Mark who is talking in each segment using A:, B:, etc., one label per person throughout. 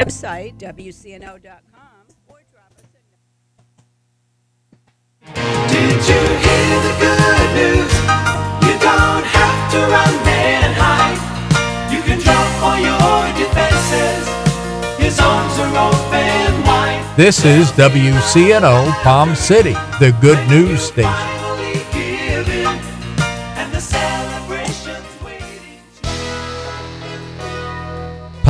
A: website, WCNO.com, or drop us a
B: Did you hear the good news? You don't have to run and hide. You can jump for your defenses. His arms are open wide.
C: This is WCNO Palm City, the good news station.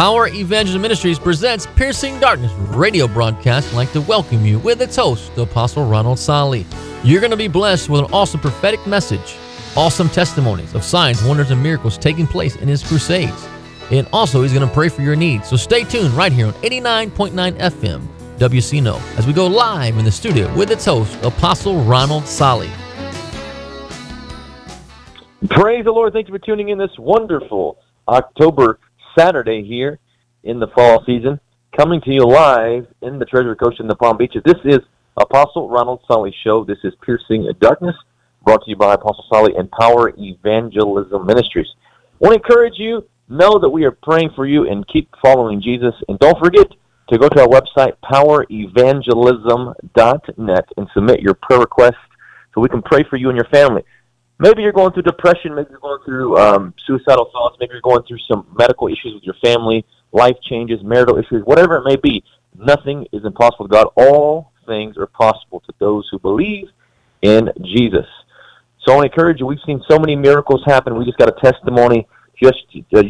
D: Power Evangelism Ministries presents Piercing Darkness radio broadcast. I'd like to welcome you with its host, Apostle Ronald Sali. You're going to be blessed with an awesome prophetic message, awesome testimonies of signs, wonders, and miracles taking place in his crusades. And also, he's going to pray for your needs. So stay tuned right here on 89.9 FM, WCNO, as we go live in the studio with its host, Apostle Ronald Sali.
E: Praise the Lord. Thank you for tuning in this wonderful October Saturday here in the fall season. Coming to you live in the Treasure Coast in the Palm Beaches. This is Apostle Ronald Solly Show. This is Piercing Darkness, brought to you by Apostle Solly and Power Evangelism Ministries. I want to encourage you, know that we are praying for you and keep following Jesus. And don't forget to go to our website, powerevangelism.net, and submit your prayer requests so we can pray for you and your family maybe you're going through depression, maybe you're going through um, suicidal thoughts, maybe you're going through some medical issues with your family, life changes, marital issues, whatever it may be. Nothing is impossible to God. All things are possible to those who believe in Jesus. So I want to encourage you. We've seen so many miracles happen. We just got a testimony just uh,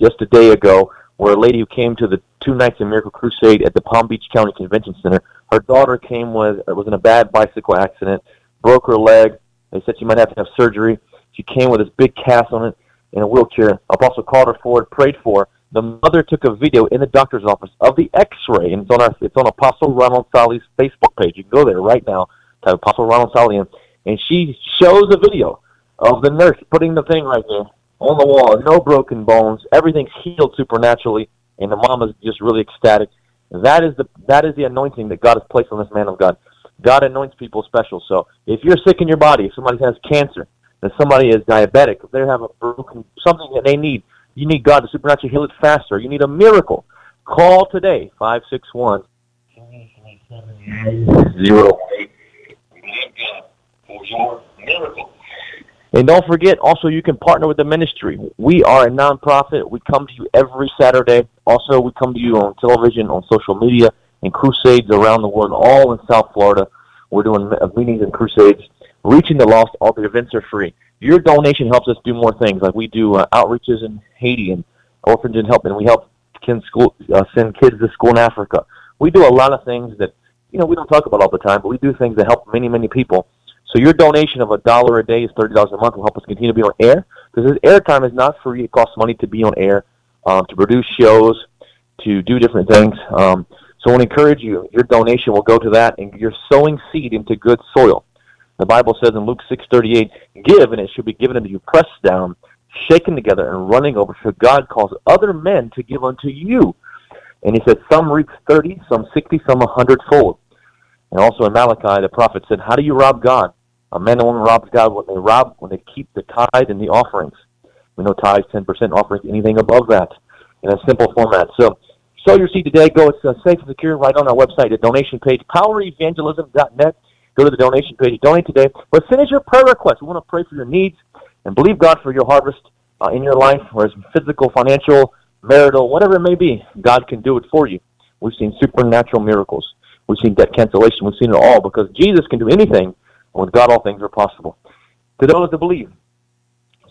E: just a day ago where a lady who came to the two nights of miracle crusade at the Palm Beach County Convention Center. Her daughter came with was in a bad bicycle accident, broke her leg, they said she might have to have surgery. She came with this big cast on it in a wheelchair. Apostle called her forward, prayed for her. The mother took a video in the doctor's office of the X-ray, and it's on our, it's on Apostle Ronald Solly's Facebook page. You can go there right now, type Apostle Ronald Solly in, and she shows a video of the nurse putting the thing right there on the wall. No broken bones. Everything's healed supernaturally, and the mom is just really ecstatic. That is the that is the anointing that God has placed on this man of God. God anoints people special. So if you're sick in your body, if somebody has cancer, if somebody is diabetic, if they have a broken something that they need, you need God to supernaturally heal it faster. You need a miracle. Call today five six one zero eight. For your miracle. And don't forget, also, you can partner with the ministry. We are a nonprofit. We come to you every Saturday. Also, we come to you on television, on social media, and crusades around the world, all in South Florida. We're doing meetings and crusades, reaching the lost. All the events are free. Your donation helps us do more things, like we do uh, outreaches in Haiti and orphans and help, and we help kids school, uh, send kids to school in Africa. We do a lot of things that you know we don't talk about all the time, but we do things that help many, many people. So your donation of a dollar a day is thirty dollars a month will help us continue to be on air because this airtime is not free. It costs money to be on air, um, to produce shows, to do different things. Um, so I want to encourage you. Your donation will go to that, and you're sowing seed into good soil. The Bible says in Luke six thirty eight, "Give, and it shall be given unto you, pressed down, shaken together, and running over." For God calls other men to give unto you. And He said, "Some reap thirty, some sixty, some a hundredfold." And also in Malachi, the prophet said, "How do you rob God? A man and woman robs God when they rob, when they keep the tithe and the offerings. We know tithes, ten percent, offerings, anything above that, in a simple format. So, sow your seed today. Go. It's uh, safe and secure. Right on our website, the donation page, powerevangelism.net. Go to the donation page. Donate today. But send us your prayer requests. We want to pray for your needs and believe God for your harvest uh, in your life, whether it's physical, financial, marital, whatever it may be. God can do it for you. We've seen supernatural miracles. We've seen debt cancellation. We've seen it all because Jesus can do anything. And with God, all things are possible. To those that believe.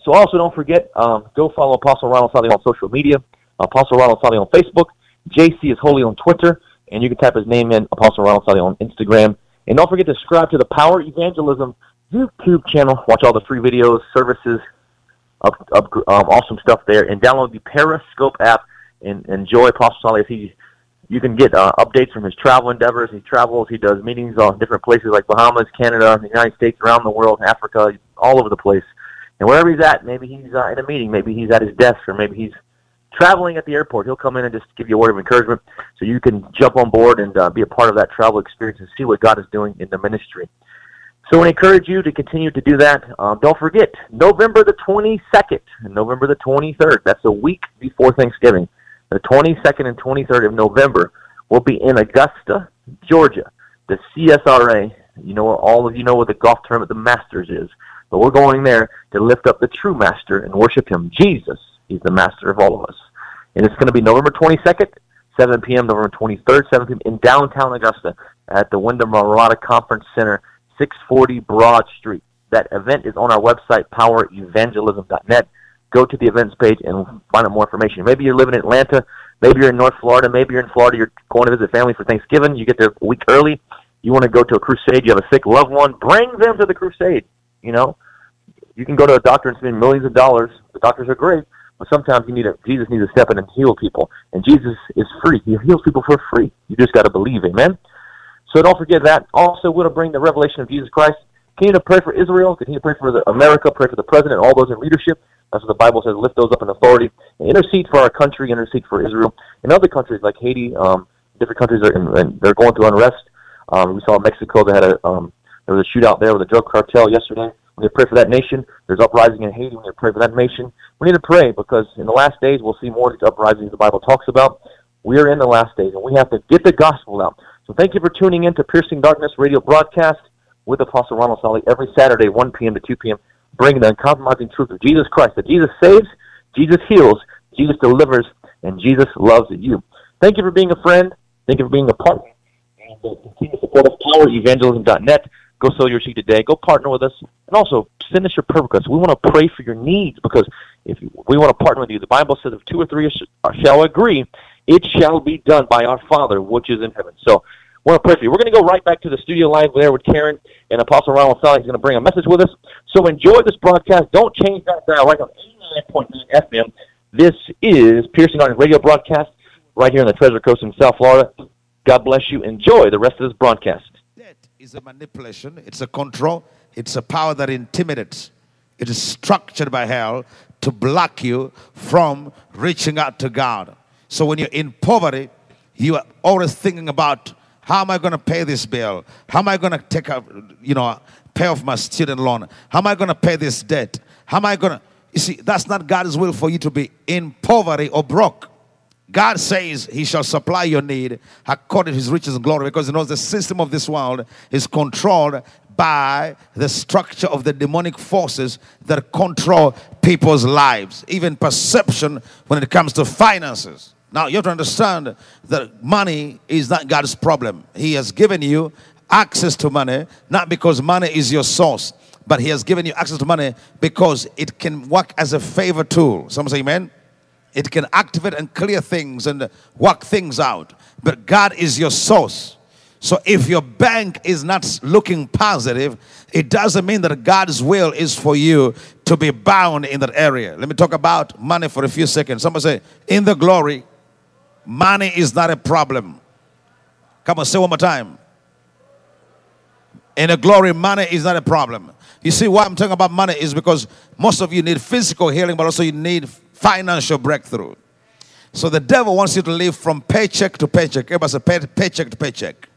E: So also don't forget, um, go follow Apostle Ronald Sally on social media. Apostle Ronald Sally on Facebook. JC is Holy on Twitter. And you can type his name in, Apostle Ronald Sally on Instagram. And don't forget to subscribe to the Power Evangelism YouTube channel. Watch all the free videos, services, up, up, um, awesome stuff there. And download the Periscope app and enjoy Apostle Sally as he you can get uh, updates from his travel endeavors. He travels. He does meetings on different places like Bahamas, Canada, the United States, around the world, Africa, all over the place. And wherever he's at, maybe he's uh, in a meeting, maybe he's at his desk, or maybe he's traveling at the airport. He'll come in and just give you a word of encouragement, so you can jump on board and uh, be a part of that travel experience and see what God is doing in the ministry. So I encourage you to continue to do that. Um, don't forget, November the 22nd and November the 23rd. That's a week before Thanksgiving. the 22nd and 23rd of November. We'll be in Augusta, Georgia. The CSRA, you know, all of you know what the golf tournament, the Masters is. But we're going there to lift up the true master and worship him. Jesus, he's the master of all of us. And it's going to be November 22nd, 7 p.m., November 23rd, 7 p.m. in downtown Augusta at the Wyndham Marotta Conference Center, 640 Broad Street. That event is on our website, powerevangelism.net. Go to the events page and find out more information. Maybe you're living in Atlanta, maybe you're in North Florida, maybe you're in Florida, you're going to visit family for Thanksgiving, you get there a week early, you want to go to a crusade, you have a sick loved one, bring them to the crusade. You know, you can go to a doctor and spend millions of dollars. The doctors are great, but sometimes you need a Jesus needs to step in and heal people. And Jesus is free. He heals people for free. You just got to believe, amen. So don't forget that. Also, we're to bring the revelation of Jesus Christ. Continue to pray for Israel. Continue to pray for the America. Pray for the president and all those in leadership. That's what the Bible says. Lift those up in authority. And intercede for our country. Intercede for Israel. In other countries like Haiti, um, different countries are in, and they're going through unrest. Um, we saw Mexico they had a um, there was a shootout there with a drug cartel yesterday. Need to pray for that nation. There's uprising in Haiti. We need to pray for that nation. We need to pray because in the last days we'll see more uprisings the Bible talks about. We are in the last days, and we have to get the gospel out. So thank you for tuning in to Piercing Darkness radio broadcast with Apostle Ronald Solly every Saturday, 1 p.m. to 2 p.m., bringing the uncompromising truth of Jesus Christ, that Jesus saves, Jesus heals, Jesus delivers, and Jesus loves you. Thank you for being a friend. Thank you for being a partner. And uh, continue to support us, powerevangelism.net. Go sow your seed today. Go partner with us. And also, send us your prayer requests. We want to pray for your needs because if we want to partner with you, the Bible says if two or three shall agree, it shall be done by our Father which is in heaven. So, I want to pray for you. We're going to go right back to the studio live there with Karen and Apostle Ronald Sally. He's going to bring a message with us. So enjoy this broadcast. Don't change that dial right on 89.9 FM. This is Piercing Darkness Radio broadcast right here on the Treasure Coast in South Florida. God bless you. Enjoy the rest of this broadcast.
F: Is a manipulation, it's a control, it's a power that intimidates. It is structured by hell to block you from reaching out to God. So when you're in poverty, you are always thinking about how am I going to pay this bill? How am I going to take a, you know, pay off my student loan? How am I going to pay this debt? How am I going to, you see, that's not God's will for you to be in poverty or broke. God says he shall supply your need according to his riches and glory because he knows the system of this world is controlled by the structure of the demonic forces that control people's lives, even perception when it comes to finances. Now, you have to understand that money is not God's problem. He has given you access to money, not because money is your source, but He has given you access to money because it can work as a favor tool. Someone say, Amen. It can activate and clear things and work things out. But God is your source. So if your bank is not looking positive, it doesn't mean that God's will is for you to be bound in that area. Let me talk about money for a few seconds. Somebody say, in the glory, money is not a problem. Come on, say one more time. In the glory, money is not a problem. You see, why I'm talking about money is because most of you need physical healing, but also you need financial breakthrough. So the devil wants you to live from paycheck to paycheck. Everybody say pay, paycheck to paycheck.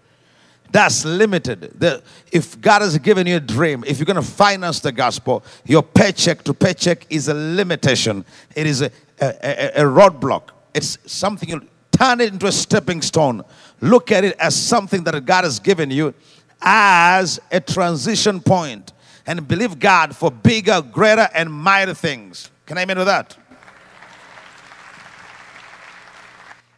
F: That's limited. The, if God has given you a dream, if you're going to finance the gospel, your paycheck to paycheck is a limitation. It is a, a, a, a roadblock. It's something you turn it into a stepping stone. Look at it as something that God has given you as a transition point and believe God for bigger, greater, and mighty things. Can I amen with that?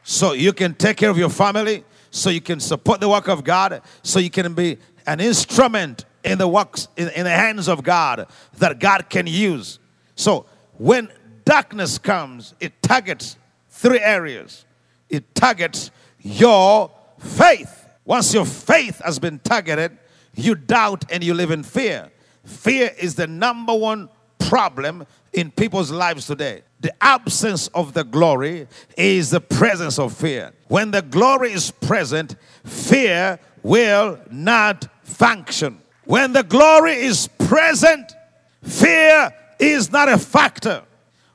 F: So you can take care of your family, so you can support the work of God, so you can be an instrument in the works in, in the hands of God that God can use. So when darkness comes, it targets three areas. It targets your faith. Once your faith has been targeted, you doubt and you live in fear. Fear is the number one problem in people's lives today. The absence of the glory is the presence of fear. When the glory is present, fear will not function. When the glory is present, fear is not a factor.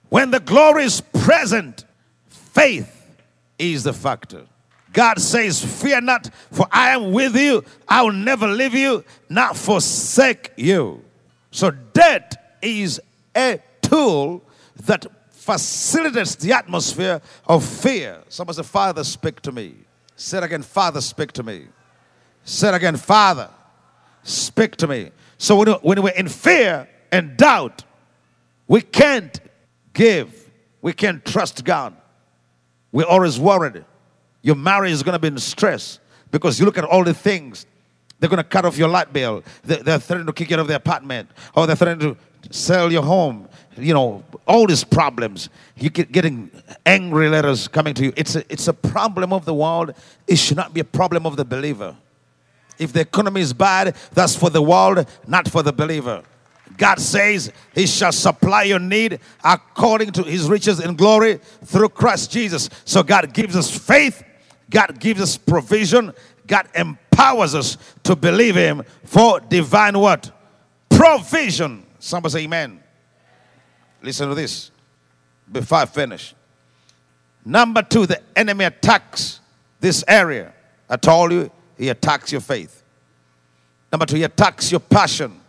F: When the glory is present, faith is the factor. God says, Fear not, for I am with you. I will never leave you, not forsake you. So, debt is a tool that facilitates the atmosphere of fear. Someone say, Father, speak to me. Say it again, Father, speak to me. Say it again, Father, speak to me. So when, when we're in fear and doubt, we can't give. We can't trust God. We're always worried. Your marriage is going to be in stress because you look at all the things. They're going to cut off your light bill. They're, they're threatening to kick you out of the apartment. Or they're threatening to sell your home. You know, all these problems. You get getting angry letters coming to you. It's a, it's a problem of the world. It should not be a problem of the believer. If the economy is bad, that's for the world, not for the believer. God says He shall supply your need according to His riches in glory through Christ Jesus. So God gives us faith, God gives us provision, God empowers us to believe Him for divine what? Provision. Somebody say amen. Listen to this before I finish. Number two, the enemy attacks this area. I told you, he attacks your faith. Number two, he attacks your passion.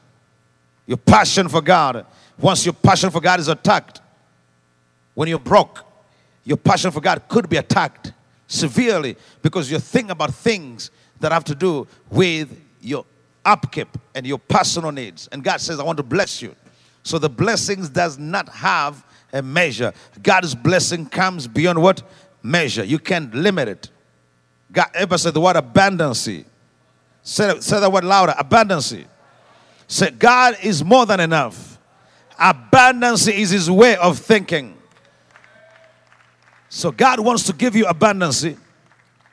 F: Your passion for God. Once your passion for God is attacked, when you're broke, your passion for God could be attacked severely because you think about things that have to do with your upkeep and your personal needs. And God says, I want to bless you. So the blessings does not have a measure. God's blessing comes beyond what? Measure. You can't limit it. God ever said the word abundancy. Say, say that word louder. Abundancy. Say, God is more than enough. Abundance is his way of thinking. So God wants to give you abundance.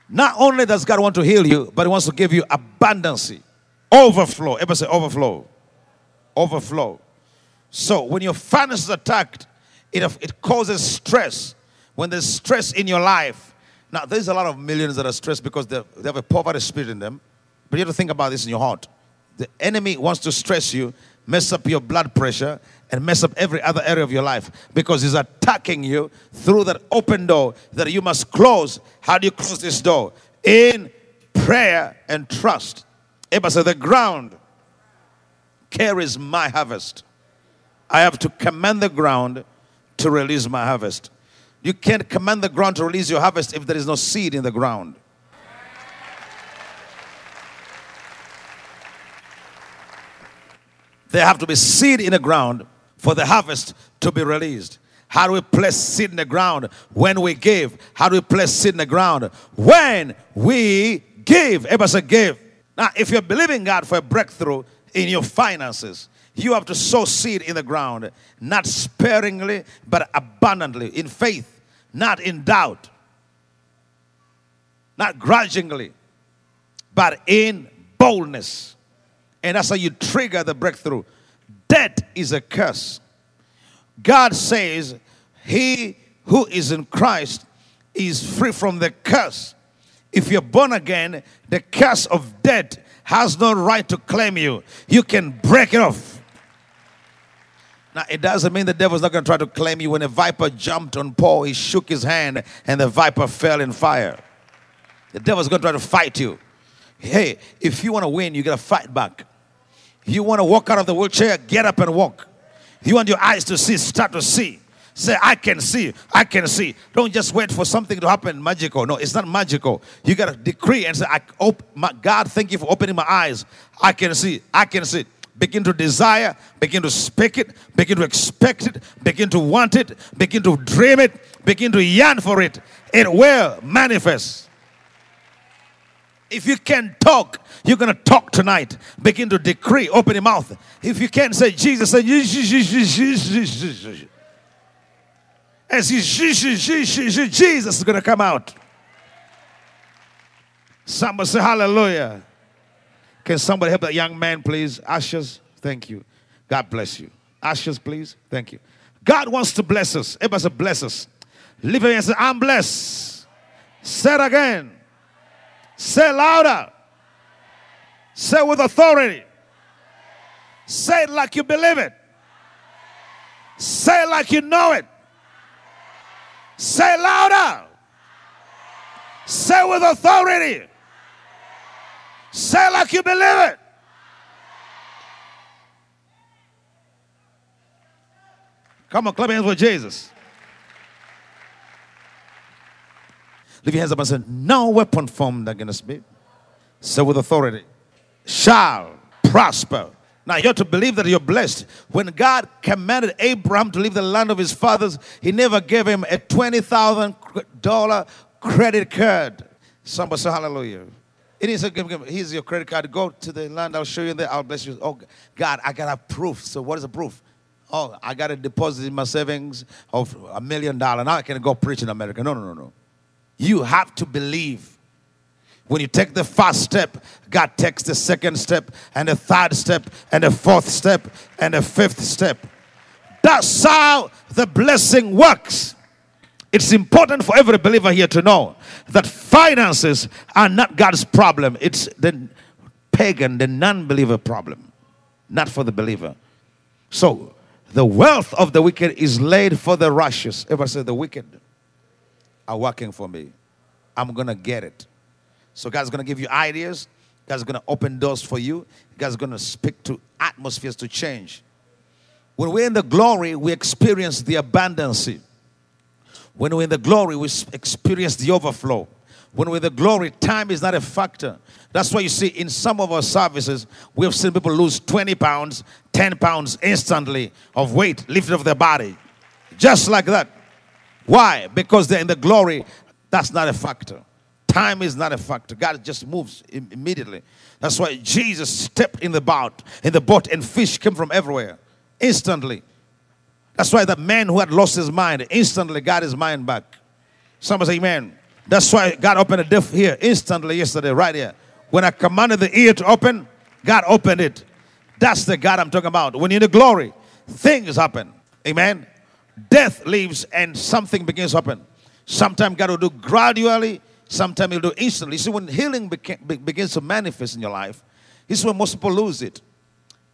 F: Not only does God want to heal you, but he wants to give you abundance. Overflow. Ever say overflow? Overflow. So when your finances is attacked, it, it causes stress. When there's stress in your life, now there's a lot of millions that are stressed because they have a poverty spirit in them. But you have to think about this in your heart. The enemy wants to stress you, mess up your blood pressure, and mess up every other area of your life because he's attacking you through that open door that you must close. How do you close this door? In prayer and trust. Everybody said, The ground carries my harvest. I have to command the ground to release my harvest. You can't command the ground to release your harvest if there is no seed in the ground. There have to be seed in the ground for the harvest to be released. How do we place seed in the ground? When we give. How do we place seed in the ground? When we give. Everybody say give. Now, if you're believing God for a breakthrough in your finances, you have to sow seed in the ground, not sparingly, but abundantly, in faith, not in doubt, not grudgingly, but in boldness. And that's how you trigger the breakthrough. Debt is a curse. God says, He who is in Christ is free from the curse. If you're born again, the curse of debt has no right to claim you. You can break it off. Now, it doesn't mean the devil's not going to try to claim you. When a viper jumped on Paul, he shook his hand and the viper fell in fire. The devil's going to try to fight you. Hey, if you want to win, you got to fight back. If you want to walk out of the wheelchair, get up and walk. You want your eyes to see, start to see. Say, I can see, I can see. Don't just wait for something to happen magical. No, it's not magical. You got to decree and say, I, op- my, God, thank you for opening my eyes. I can see, I can see. Begin to desire, begin to speak it, begin to expect it, begin to want it, begin to dream it, begin to yearn for it. It will manifest. If you can talk, you're going to talk tonight. Begin to decree, open your mouth. If you can't say Jesus, say Jesus. As Jesus is going to come out. Somebody say hallelujah. Can somebody help that young man, please? Ashes, thank you. God bless you. Ashes, please. Thank you. God wants to bless us. Everybody say, bless us. Lift your and say, I'm blessed. Say it again. Say louder. Say with authority. Say it like you believe it. Say it like you know it. Say louder. Say with authority. Say like you believe it. Come on, clap hands for Jesus. Lift your hands up and say, No weapon formed against me. Say with authority, shall prosper. Now you have to believe that you're blessed. When God commanded Abraham to leave the land of his fathers, he never gave him a twenty thousand dollar credit card. Somebody say hallelujah. It is a here's your credit card. Go to the land, I'll show you there, I'll bless you. Oh God, I got a proof. So what is the proof? Oh, I got a deposit in my savings of a million dollars. Now I can go preach in America. No, no, no, no. You have to believe. When you take the first step, God takes the second step, and the third step, and the fourth step, and the fifth step. That's how the blessing works. It's important for every believer here to know that finances are not God's problem, it's the pagan, the non believer problem, not for the believer. So, the wealth of the wicked is laid for the righteous. Ever say, The wicked are working for me. I'm going to get it. So, God's going to give you ideas. God's going to open doors for you. God's going to speak to atmospheres to change. When we're in the glory, we experience the abundance. When we're in the glory, we experience the overflow. When we're in the glory, time is not a factor. That's why you see in some of our services, we have seen people lose 20 pounds, 10 pounds instantly of weight lifted off their body. Just like that. Why? Because they're in the glory. That's not a factor. Time is not a factor. God just moves immediately. That's why Jesus stepped in the boat, in the boat, and fish came from everywhere instantly. That's why the man who had lost his mind instantly got his mind back. Somebody say, Amen. That's why God opened a deaf ear instantly yesterday, right here. When I commanded the ear to open, God opened it. That's the God I'm talking about. When you're in the glory, things happen. Amen. Death leaves and something begins to happen. Sometimes God will do gradually, sometimes you'll do instantly. You see, when healing beca- be- begins to manifest in your life, this is when most people lose it.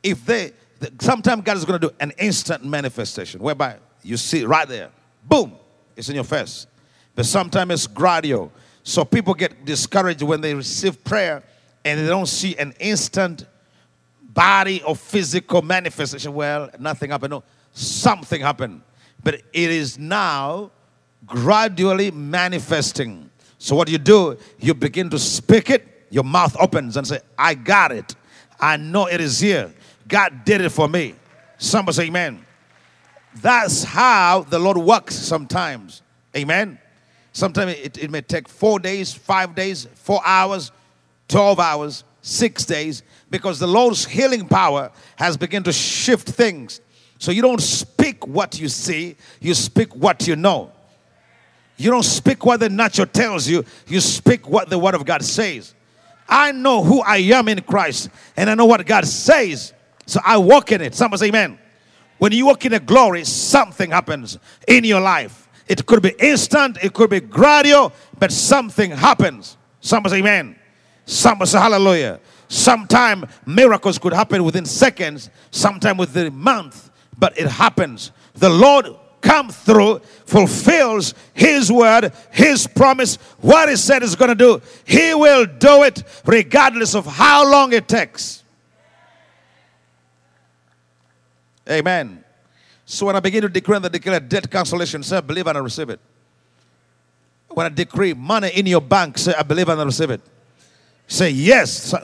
F: If they, sometimes God is going to do an instant manifestation whereby you see right there, boom, it's in your face. But sometimes it's gradual. So people get discouraged when they receive prayer and they don't see an instant body or physical manifestation. Well, nothing happened. No, something happened. But it is now gradually manifesting. So what you do, you begin to speak it, your mouth opens and say, I got it. I know it is here. God did it for me. Somebody say amen. That's how the Lord works sometimes. Amen. Sometimes it, it may take four days, five days, four hours, 12 hours, six days, because the Lord's healing power has begun to shift things. So you don't speak what you see, you speak what you know. You don't speak what the natural tells you, you speak what the Word of God says. I know who I am in Christ, and I know what God says, so I walk in it. Somebody say, Amen. When you walk in the glory, something happens in your life. It could be instant, it could be gradual, but something happens. Somebody say amen. Somebody say hallelujah. Sometime miracles could happen within seconds, sometime within a month, but it happens. The Lord come through, fulfills his word, his promise, what he said is going to do. He will do it regardless of how long it takes. Amen. So when I begin to decree and declare debt cancellation, say, I believe and I receive it. When I decree money in your bank, say, I believe and I receive it. Say, yes.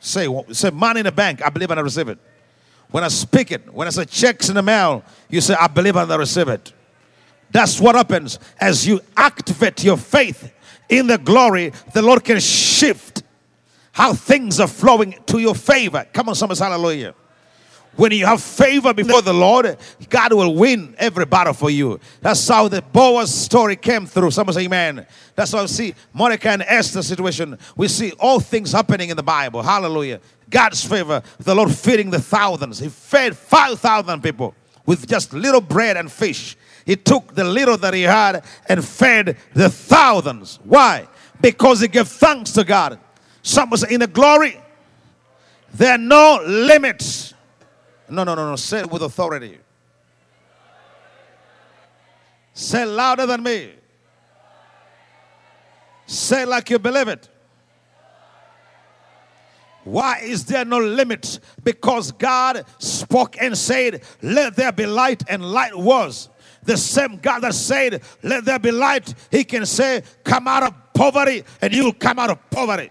F: Say, say, money in the bank, I believe and I receive it. When I speak it, when I say checks in the mail, you say, I believe and I receive it. That's what happens as you activate your faith in the glory, the Lord can shift how things are flowing to your favor. Come on, somebody, hallelujah. When you have favor before the Lord, God will win every battle for you. That's how the Boaz story came through. Someone say amen. That's how we see Mordecai and Esther situation. We see all things happening in the Bible. Hallelujah. God's favor, the Lord feeding the thousands. He fed 5,000 people with just little bread and fish. He took the little that he had and fed the thousands. Why? Because he gave thanks to God. Some was in the glory. There are no limits no, no, no, no. Say it with authority. Say louder than me. Say like you believe it. Why is there no limit? Because God spoke and said, Let there be light, and light was. The same God that said, Let there be light, He can say, Come out of poverty, and you'll come out of poverty.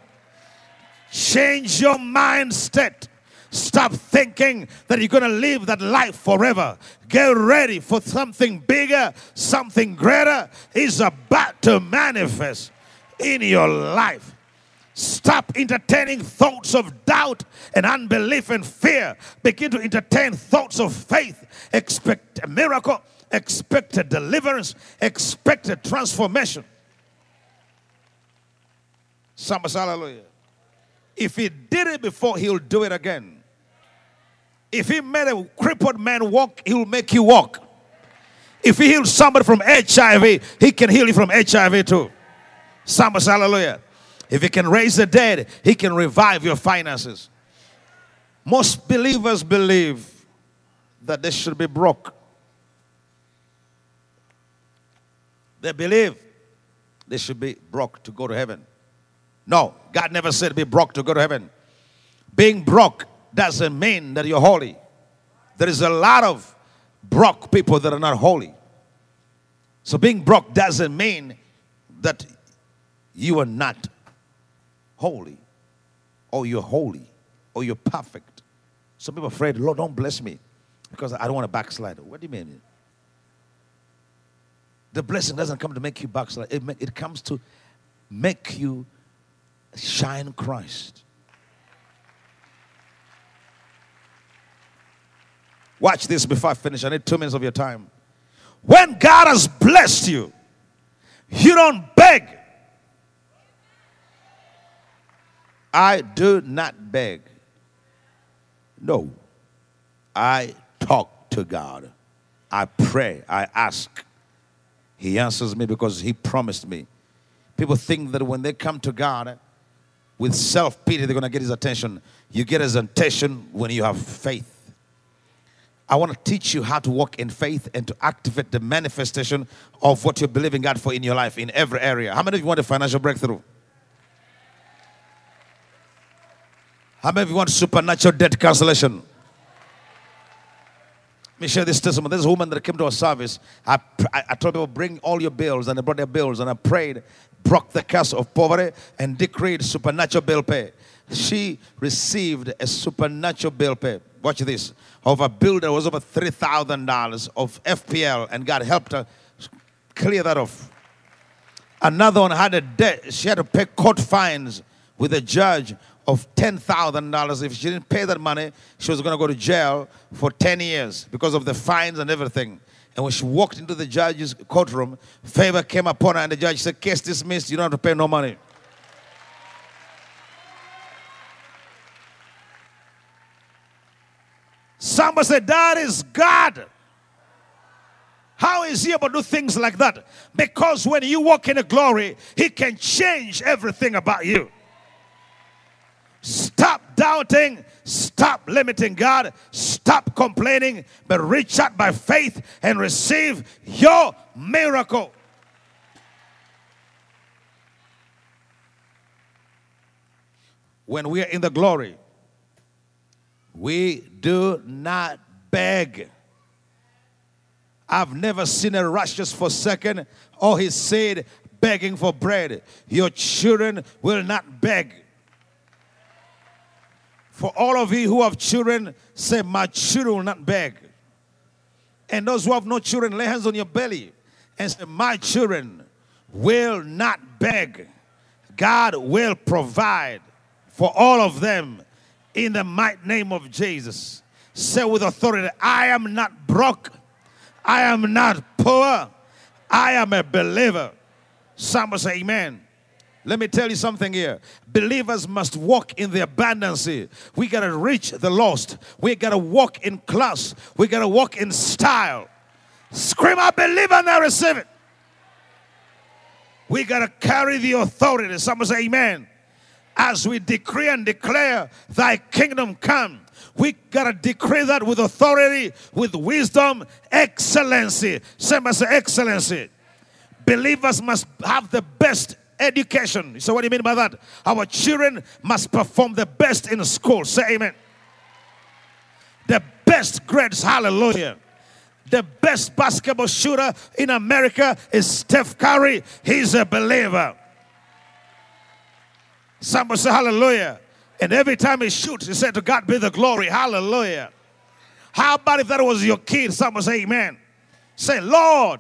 F: Change your mind state. Stop thinking that you're going to live that life forever. Get ready for something bigger, something greater is about to manifest in your life. Stop entertaining thoughts of doubt and unbelief and fear. Begin to entertain thoughts of faith. Expect a miracle, expect a deliverance, expect a transformation. Somebody, hallelujah. If he did it before, he'll do it again. If he made a crippled man walk, he will make you walk. If he healed somebody from HIV, he can heal you from HIV too. Somebody, hallelujah. If he can raise the dead, he can revive your finances. Most believers believe that they should be broke. They believe they should be broke to go to heaven. No, God never said be broke to go to heaven. Being broke doesn't mean that you're holy. There is a lot of broke people that are not holy. So being broke doesn't mean that you are not holy or you're holy or you're perfect. Some people are afraid, Lord, don't bless me because I don't want to backslide. What do you mean? The blessing doesn't come to make you backslide, it, it comes to make you shine Christ. Watch this before I finish. I need two minutes of your time. When God has blessed you, you don't beg. I do not beg. No. I talk to God. I pray. I ask. He answers me because He promised me. People think that when they come to God with self pity, they're going to get His attention. You get His attention when you have faith. I want to teach you how to walk in faith and to activate the manifestation of what you're believing God for in your life in every area. How many of you want a financial breakthrough? How many of you want supernatural debt cancellation? Let me share this testimony. A woman that came to our service. I, I, I told people, bring all your bills, and they brought their bills, and I prayed, broke the curse of poverty, and decreed supernatural bill pay. She received a supernatural bill pay watch this, of a bill that was over $3,000 of FPL, and God helped her clear that off. Another one had a debt. She had to pay court fines with a judge of $10,000. If she didn't pay that money, she was going to go to jail for 10 years because of the fines and everything. And when she walked into the judge's courtroom, favor came upon her, and the judge said, Case dismissed, you don't have to pay no money. Somebody said, That is God. How is he able to do things like that? Because when you walk in the glory, he can change everything about you. Stop doubting, stop limiting God, stop complaining, but reach out by faith and receive your miracle. When we are in the glory, we do not beg. I've never seen a righteous forsaken or his seed begging for bread. Your children will not beg. For all of you who have children, say, My children will not beg. And those who have no children, lay hands on your belly and say, My children will not beg. God will provide for all of them in the mighty name of Jesus. Say with authority, I am not broke. I am not poor. I am a believer. Somebody say amen. Let me tell you something here. Believers must walk in the abundance. We got to reach the lost. We got to walk in class. We got to walk in style. Scream, I believe and I receive it. We got to carry the authority. Someone say amen as we decree and declare, Thy kingdom come. We gotta decree that with authority, with wisdom, excellency. Somebody say excellency. Believers must have the best education. So, what do you mean by that? Our children must perform the best in school. Say amen. The best grades. Hallelujah. The best basketball shooter in America is Steph Curry. He's a believer. Somebody say hallelujah. And every time he shoots, he said, To God be the glory. Hallelujah. How about if that was your kid? Someone say amen. Say, Lord,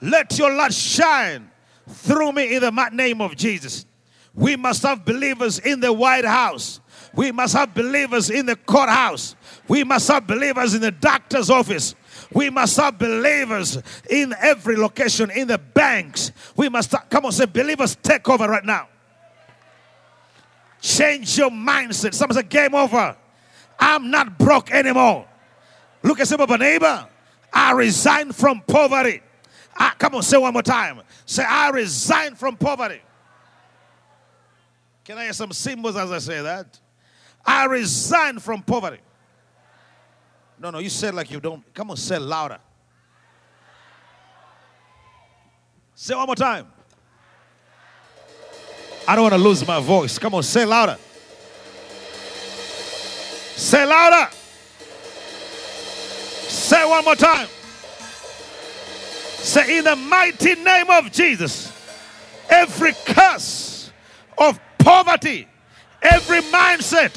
F: let your light shine through me in the name of Jesus. We must have believers in the White House. We must have believers in the courthouse. We must have believers in the doctor's office. We must have believers in every location, in the banks. We must, come on, say, believers take over right now. Change your mindset. Someone say, game over. I'm not broke anymore. Look at some of a neighbor. I resign from poverty. Ah, come on, say one more time. Say, I resign from poverty. Can I hear some cymbals as I say that? I resign from poverty. No, no, you said like you don't. Come on, say louder. Say one more time. I don't want to lose my voice. Come on, say louder. Say louder. Say one more time. Say, in the mighty name of Jesus, every curse of poverty, every mindset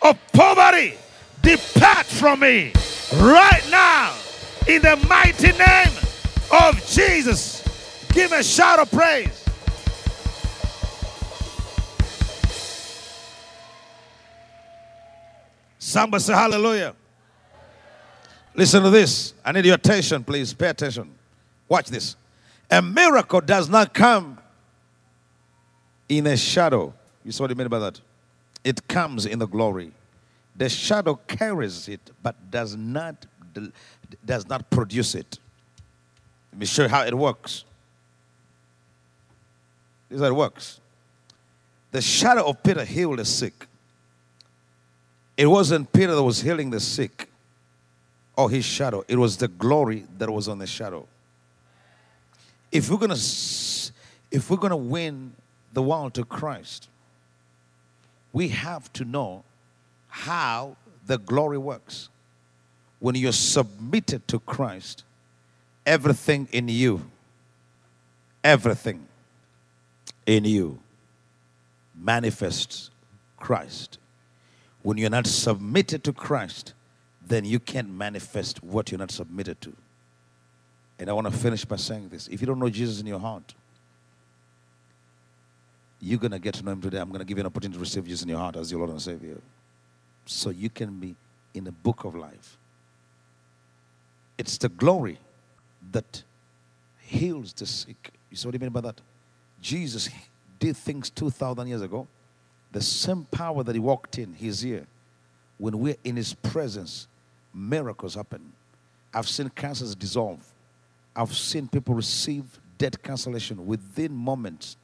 F: of poverty, depart from me right now in the mighty name of Jesus. Give a shout of praise. Somebody say hallelujah. Listen to this. I need your attention, please. Pay attention. Watch this. A miracle does not come in a shadow. You saw what I mean by that? It comes in the glory. The shadow carries it, but does not does not produce it. Let me show you how it works. This is how it works. The shadow of Peter healed the sick. It wasn't Peter that was healing the sick or his shadow, it was the glory that was on the shadow. If we're gonna if we're gonna win the world to Christ, we have to know how the glory works. When you're submitted to Christ, everything in you, everything in you manifests Christ. When you're not submitted to Christ, then you can't manifest what you're not submitted to. And I want to finish by saying this. If you don't know Jesus in your heart, you're going to get to know him today. I'm going to give you an opportunity to receive Jesus in your heart as your Lord and Savior. So you can be in the book of life. It's the glory that heals the sick. You see what I mean by that? Jesus did things 2,000 years ago. The same power that he walked in, he's here. When we're in his presence, miracles happen. I've seen cancers dissolve. I've seen people receive death cancellation within moments.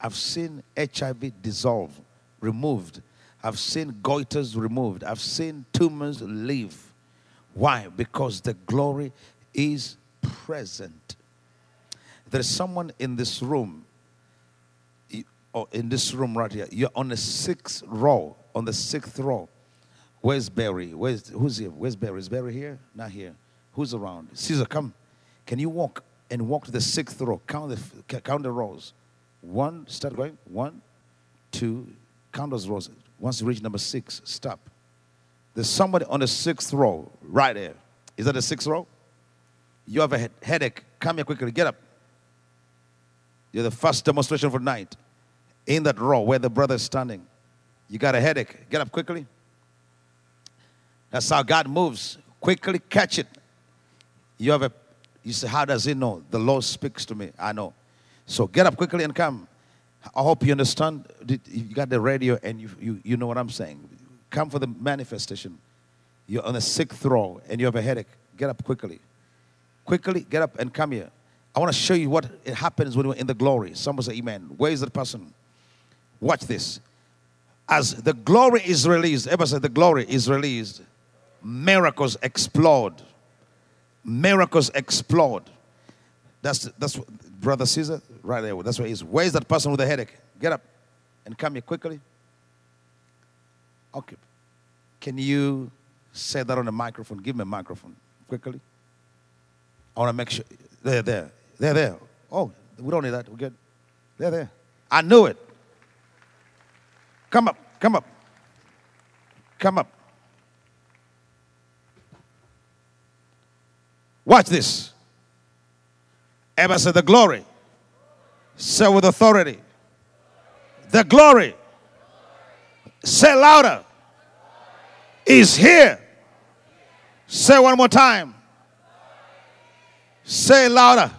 F: I've seen HIV dissolve, removed. I've seen goiters removed. I've seen tumors leave. Why? Because the glory is present. There's someone in this room, or in this room right here. You're on the sixth row, on the sixth row. Where's Barry? Where's who's here? Where's Barry? Is Barry here? Not here. Who's around? Caesar, come. Can you walk and walk to the sixth row? Count the count the rows. One, start going. One, two, count those rows. Once you reach number six, stop. There's somebody on the sixth row right there. Is that the sixth row? You have a head- headache. Come here quickly. Get up. You're the first demonstration for night. In that row where the brother is standing. You got a headache. Get up quickly. That's how God moves. Quickly catch it. You have a you say, How does he know? The Lord speaks to me. I know. So get up quickly and come. I hope you understand. You got the radio and you, you, you know what I'm saying. Come for the manifestation. You're on the sixth row and you have a headache. Get up quickly. Quickly get up and come here. I want to show you what it happens when we're in the glory. Someone say, Amen. Where is that person? Watch this. As the glory is released, ever said the glory is released, miracles explode. Miracles explode. That's that's what, brother Caesar right there. That's where he is. Where is that person with the headache? Get up and come here quickly. Okay. Can you say that on the microphone? Give me a microphone quickly. I want to make sure they're there. They're there. Oh, we don't need that. We're good. They're there. I knew it. Come up. Come up. Come up. Watch this. Ever said the glory. Say with authority. The glory. Say louder. Is here. Say one more time. Say louder.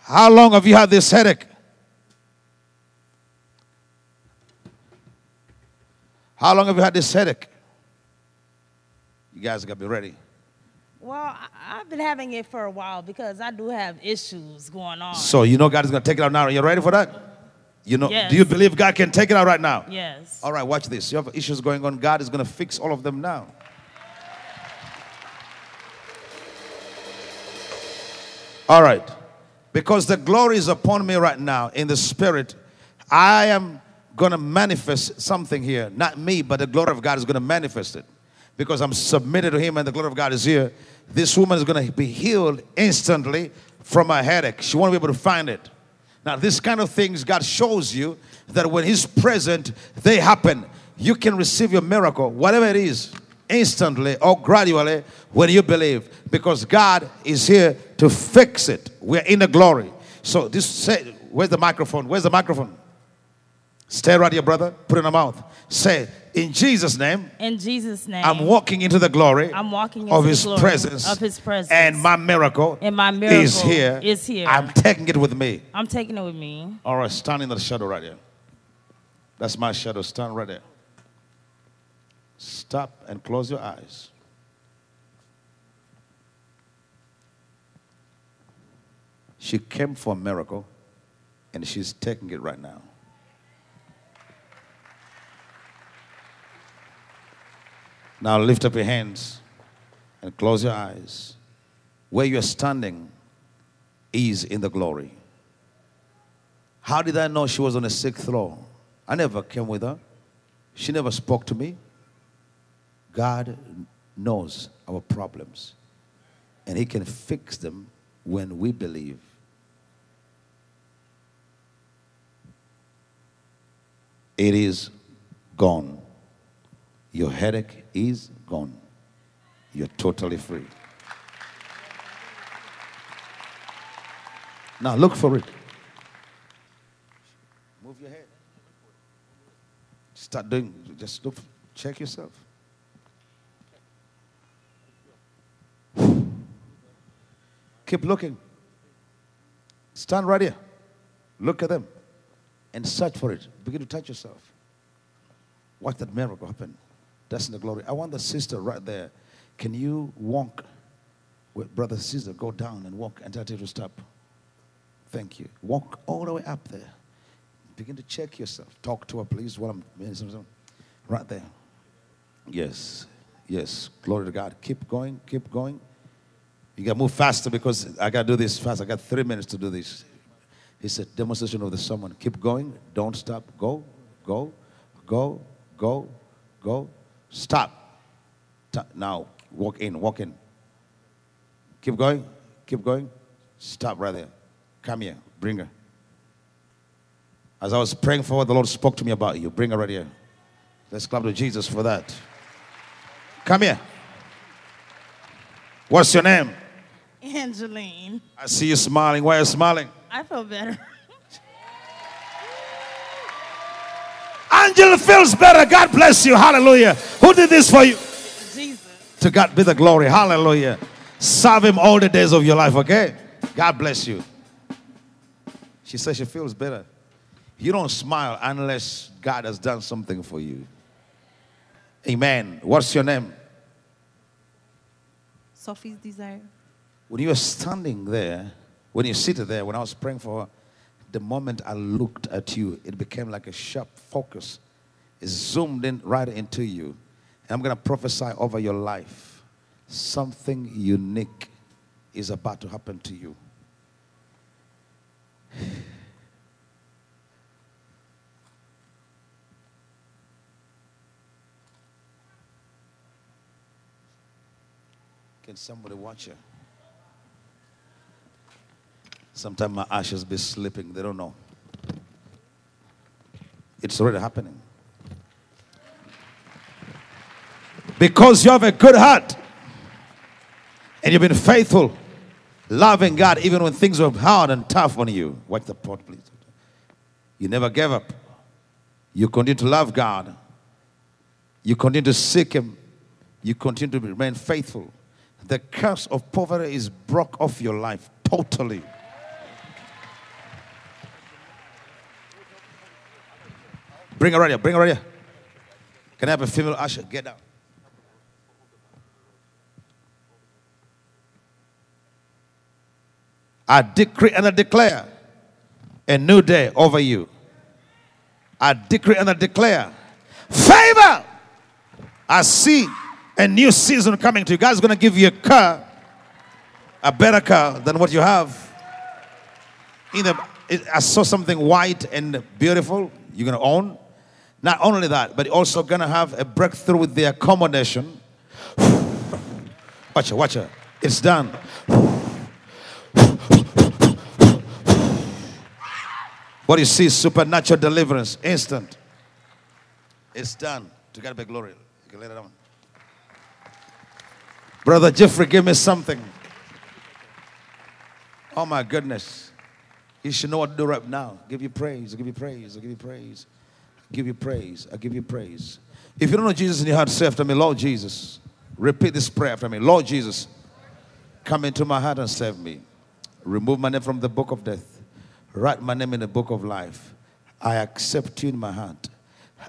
F: How long have you had this headache? How long have you had this headache? You guys got to be ready.
G: Well, I've been having it for a while because I do have issues going on.
F: So you know God is going to take it out now. Are you ready for that? You know,
G: Yes.
F: do you believe God can take it out right now?
G: yes.
F: All right, watch this. You have issues going on. God is going to fix all of them now. All right. Because the glory is upon me right now in the spirit, I am going to manifest something here. Not me, but the glory of God is going to manifest it. Because I'm submitted to Him and the glory of God is here. This woman is going to be healed instantly from a headache. She won't be able to find it. Now, this kind of things God shows you that when He's present, they happen. You can receive your miracle, whatever it is, instantly or gradually when you believe, because God is here to fix it. We're in the glory. So, this say, where's the microphone? Where's the microphone? Stay right here, brother. Put it in the mouth. Say, in Jesus' name,
G: In Jesus' name.
F: I'm walking into the glory
G: I'm walking into
F: of
G: the
F: His
G: glory
F: presence.
G: of His presence.
F: And my miracle,
G: And my miracle
F: is here.
G: is here.
F: I'm taking it with me.
G: I'm taking it with me.
F: All right, stand in the shadow right here. That's my shadow. Stand right there. Stop and close your eyes. She came for a miracle, and she's taking it right now. Now lift up your hands and close your eyes. Where you're standing is in the glory. How did I know she was on a sixth floor? I never came with her. She never spoke to me. God knows our problems, and He can fix them when we believe. It is gone. Your headache is gone. You're totally free. Now look for it. Move your head. Start doing, just look, check yourself. Keep looking. Stand right here. Look at them and search for it. Begin to touch yourself. Watch that miracle happen. That's in the glory. I want the sister right there. Can you walk with brother sister? Go down and walk and her to stop. Thank you. Walk all the way up there. Begin to check yourself. Talk to her, please, I'm right there. Yes. Yes. Glory to God. Keep going. Keep going. You got to move faster because I got to do this fast. I got three minutes to do this. It's a demonstration of the sermon. Keep going. Don't stop. Go. Go. Go. Go. Go. Stop. Now, walk in. Walk in. Keep going. Keep going. Stop right there. Come here. Bring her. As I was praying for her, the Lord spoke to me about you. Bring her right here. Let's clap to Jesus for that. Come here. What's your name?
G: Angeline,
F: I see you smiling. Why are you smiling?
G: I feel better.
F: Angela feels better. God bless you. Hallelujah. Who did this for you?
G: Jesus.
F: To God be the glory. Hallelujah. Serve Him all the days of your life, okay? God bless you. She says she feels better. You don't smile unless God has done something for you. Amen. What's your name?
H: Sophie's desire.
F: When you were standing there, when you seated there, when I was praying for her, the moment I looked at you, it became like a sharp focus. It zoomed in right into you. And I'm going to prophesy over your life. Something unique is about to happen to you. Can somebody watch her? Sometimes my ashes be slipping. They don't know. It's already happening. Because you have a good heart and you've been faithful, loving God, even when things were hard and tough on you. Watch the pot, please. You never gave up. You continue to love God. You continue to seek Him. You continue to remain faithful. The curse of poverty is broke off your life totally. Bring her right here. Bring her right here. Can I have a female usher? Get down. I decree and I declare a new day over you. I decree and I declare favor. I see a new season coming to you. God's going to give you a car, a better car than what you have. In the, I saw something white and beautiful you're going to own. Not only that, but also to have a breakthrough with the accommodation. Watch it, watch it. It's done. What you see supernatural deliverance, instant. It's done. To God be glory. You can lay it down. Brother Jeffrey, give me something. Oh my goodness. You should know what to do right now. Give you praise. Give you praise. Give you praise. Give you praise. I give you praise. If you don't know Jesus in your heart, say after me, Lord Jesus. Repeat this prayer after me. Lord Jesus, come into my heart and save me. Remove my name from the book of death. Write my name in the book of life. I accept you in my heart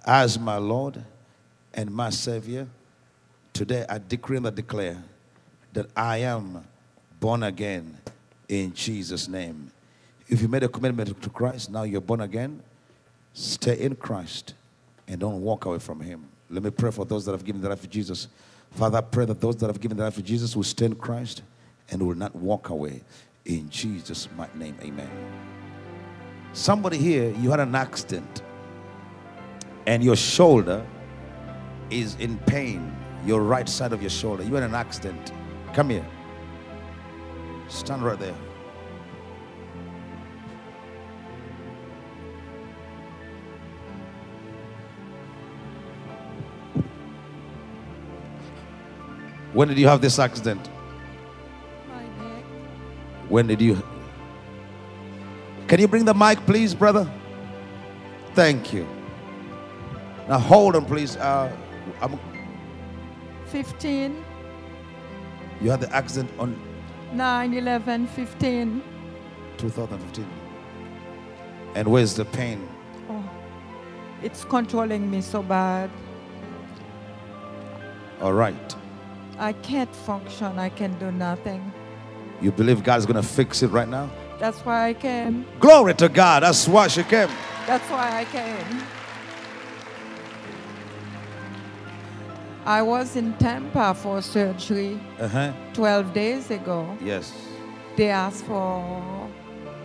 F: as my Lord and my Savior. Today I decree and I declare that I am born again in Jesus' name. If you made a commitment to Christ, now you're born again, stay in Christ and don't walk away from Him. Let me pray for those that have given their life to Jesus. Father, I pray that those that have given their life to Jesus will stay in Christ and will not walk away. In Jesus' mighty name, amen. Somebody here, you had an accident and your shoulder is in pain, your right side of your shoulder. You had an accident. Come here. Stand right there. When did you have this accident? When did you? Can you bring the mic, please, brother? Thank you. Now hold on, please. Uh, I'm,
H: 15,
F: you had the accident on
H: 9, 11, 15.
F: 2015. And where's the pain?
H: Oh, it's controlling me so bad.
F: All right.
H: I can't function. I can do nothing.
F: You believe God's going to fix it right now?
H: That's why I came.
F: Glory to God. That's why she came.
H: That's why I came. I was in Tampa for surgery
F: Uh huh.
H: 12 days ago.
F: Yes.
H: They asked for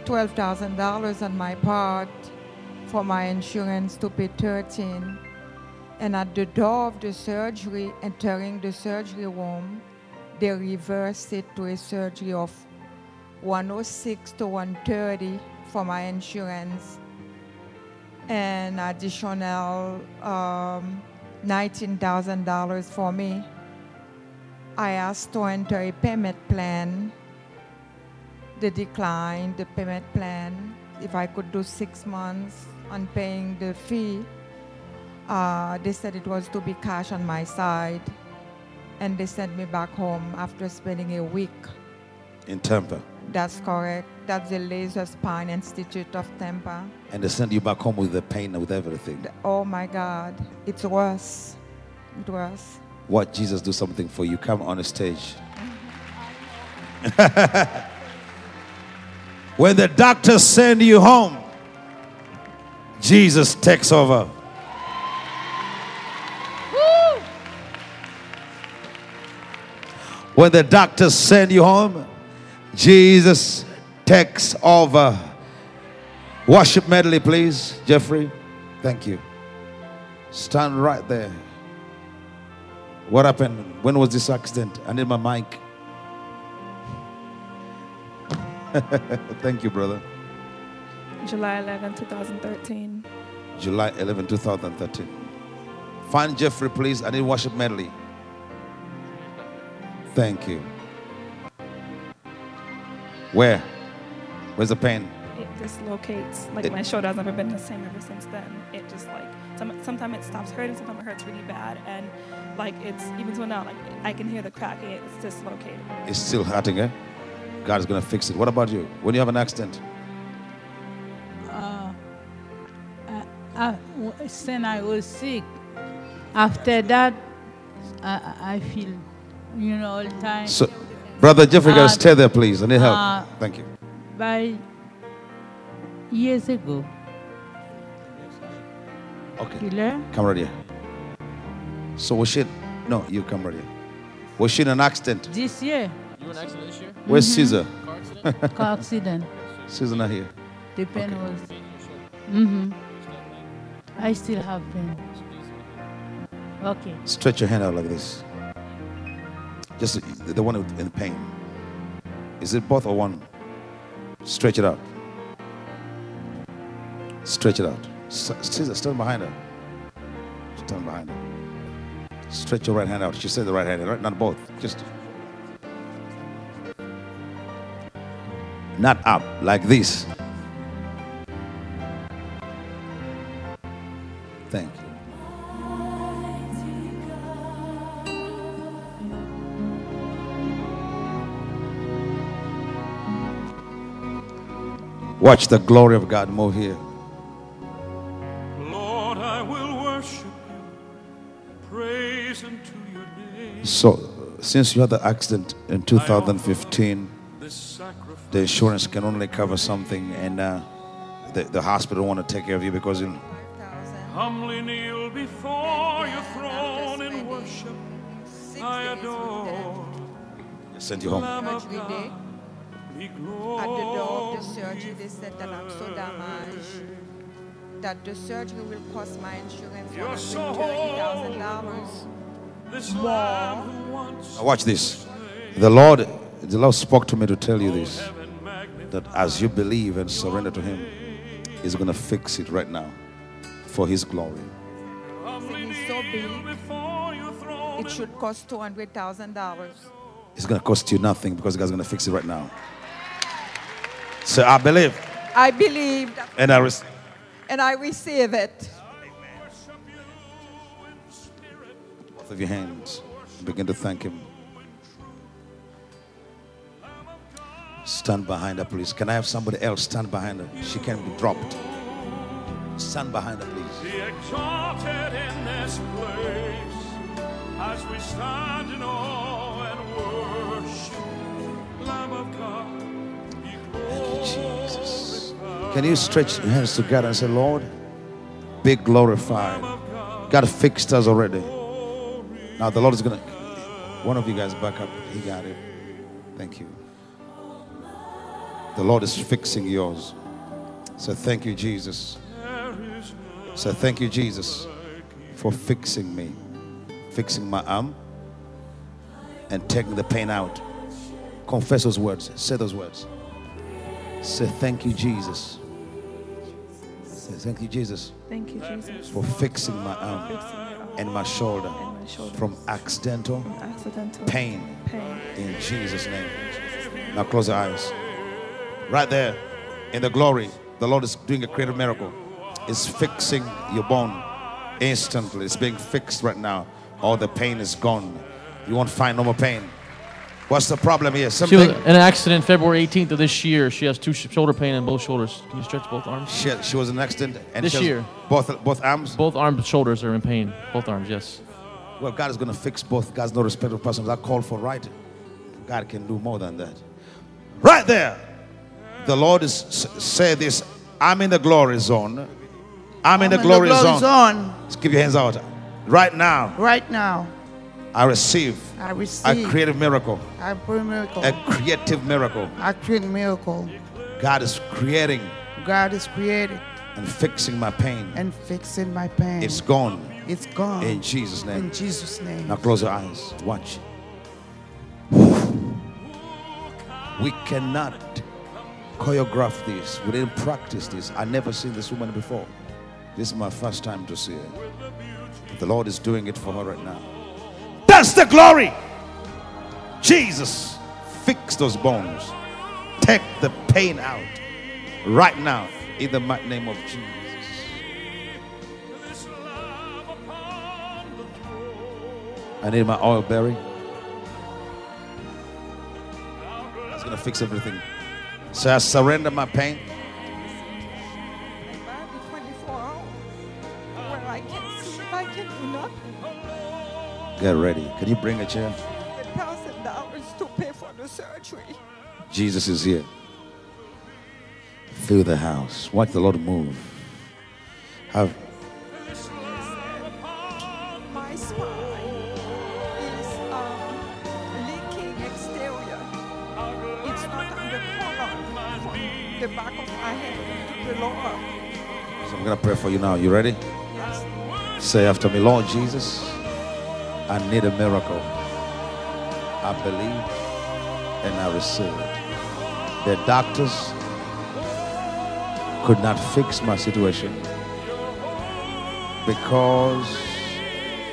H: $12,000 on my part for my insurance to pay 13. And at the door of the surgery, entering the surgery room, they reversed it to a surgery of 106 to 130 for my insurance and additional um, $19,000 for me. I asked to enter a payment plan. They declined the payment plan. If I could do six months on paying the fee, uh, they said it was to be cash on my side. And they sent me back home after spending a week.
F: In Tampa.
H: That's correct. That's the Laser Spine Institute of Tampa.
F: And they sent you back home with the pain and with everything.
H: The- oh my God, it's worse. It was.
F: What Jesus do something for you? Come on the stage. when the doctors send you home, Jesus takes over. When the doctors send you home, Jesus takes over. Worship medley, please, Jeffrey. Thank you. Stand right there. What happened? When was this accident? I need my mic. Thank you, brother.
I: July 11, 2013.
F: July 11, 2013. Find Jeffrey, please. I need worship medley. Thank you. Where? Where's the pain?
I: It dislocates. Like
F: It-
I: my shoulder has never been the same ever since then. It just like some, sometimes it stops hurting, sometimes it hurts really bad, and like it's even till now like I can hear the cracking. It's dislocated.
F: It's still hurting, eh? God is going to fix it. What about you? When you have an accident,
J: Uh, I, I, w- when I was sick, after that, I, I I feel, you know, all the time.
F: so Brother Jeffrey, got
J: Uh,
F: stay there, please. I need help.
J: uh,
F: Thank you.
J: By years ago,
F: Okay.
J: you learn?
F: Come right here. So was she? No, you come right here. Was she in an accident?
J: This year,
D: You were in an accident this year?
F: Where's
J: Mhm.
F: Caesar?
D: Car accident?
J: car accident.
F: Caesar not here.
J: The pain
F: Okay.
J: was. Mm-hmm. I still have pain. Okay.
F: Stretch your hand out like this. Just the- one in pain. Is it both or one? Stretch it out. Stretch it out. S- Caesar, stand behind her. Stand behind her. Stretch your right hand out. She said the right hand, right? Not both. Just. Not up, like this. Thank Watch the glory of God move here.
B: Lord, I will worship you, praise unto your name.
F: So, since you had the accident in 2015, the insurance can only cover something, and uh, the, the hospital want to take care of you because you,
B: humbly kneel before your throne in worship. I adore.
F: sent you home.
H: At the door of the surgery, they said that I'm so damaged that the surgery will cost my insurance
B: You're so
H: $130,000
B: This Lamb who once
F: Now watch this. The Lord, the Lord spoke to me to tell you
B: oh, this
F: that as you believe and surrender to Him, He's going to fix it right now for His glory.
H: So big.
B: before your throne
H: It should cost $200,000.
F: It's going to cost you nothing because God's going to fix it right now. So I believe
H: I believe
F: and I receive.
H: and I receive it.
F: both of your hands begin to thank Him. Stand behind her, please. Can I have somebody else stand behind her? She can be dropped. Stand behind her, please.
B: Be exalted in this place as we stand in awe
F: Can you stretch your hands together and say, Lord, be glorified? God fixed us already. Now the Lord is going to. One of you guys back up. He got it. Thank you. The Lord is fixing yours. So thank you, Jesus. So thank you, Jesus, for fixing me, fixing my arm, and taking the pain out. Confess those words. Say those words. Say thank you, Jesus. Say thank you, Jesus,
I: Thank you, Jesus,
F: for fixing my arm and my shoulder
I: and my shoulder
F: from accidental
I: from accidental
F: pain
I: pain.
F: in Jesus' name. Now close your eyes. Right there in the glory, the Lord is doing a creative miracle. It's fixing your bone instantly. It's being fixed right now. All the pain is gone. You won't find no more pain. What's the problem here?
K: She was
F: Something.
K: in an accident February 18th of this year. She has two sh- shoulder pain in both shoulders. Can you stretch both arms?
F: She, she was in an accident and
K: This
F: she has
K: year.
F: Both both arms.
K: Both arms, shoulders are in pain. Both arms, yes.
F: Well, God is going to fix both. God's no respect of persons. I call for right. God can do more than that. Right there. The Lord is say this. I'm in the glory zone. I'm, in the glory, zone. Just keep your hands out. Right now,
L: Right now,
F: I receive
L: I
F: a
L: receive a
F: creative miracle,
L: a great miracle,
F: a creative miracle.
L: a great miracle.
F: God is creating
L: God is creating.
F: and fixing my pain.
L: and fixing my pain.
F: It's gone
L: It's gone.
F: in Jesus' name.
L: In Jesus' name.
F: Now close your eyes. Watch. We cannot choreograph this. We didn't practice this. I never seen this woman before. This is my first time to see her. The Lord is doing it for her right now. That's the glory. Jesus, fix those bones. Take the pain out right now in the mighty name of Jesus. I need my oil berry. That's gonna fix everything. So I surrender my pain. Get ready. Can you bring a chair?
H: Thousand dollars to pay for the surgery.
F: Jesus is here. Fill the house. Watch the Lord move. Have
H: My spine is um, leaking exterior. It's not on the collar from the back of my head to the lower.
F: so I'm gonna pray for you now. You ready? Say after me, Lord Jesus, I need a miracle. I believe and I receive. The doctors could not fix my situation because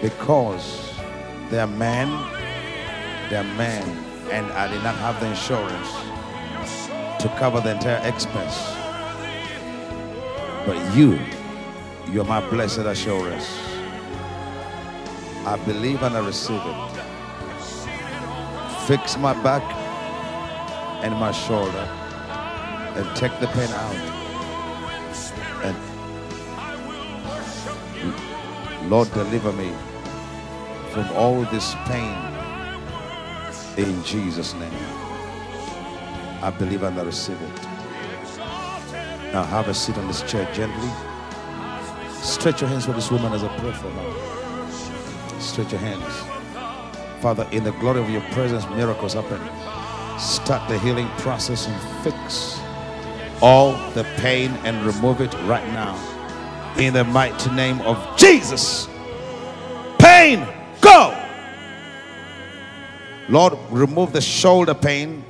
F: because they're men, they're men, and I did not have the insurance to cover the entire expense. But you, you're my blessed assurance. I believe and I receive it. Fix my back and my shoulder and take the pain out. And Lord, deliver me from all this pain in Jesus' name. I believe and I receive it. Now have a seat on this chair gently. Stretch your hands for this woman as I pray for her. Stretch your hands. Father, in the glory of your presence, miracles happen. Start the healing process and fix all the pain and remove it right now. In the mighty name of Jesus. Pain, go! Lord, remove the shoulder pain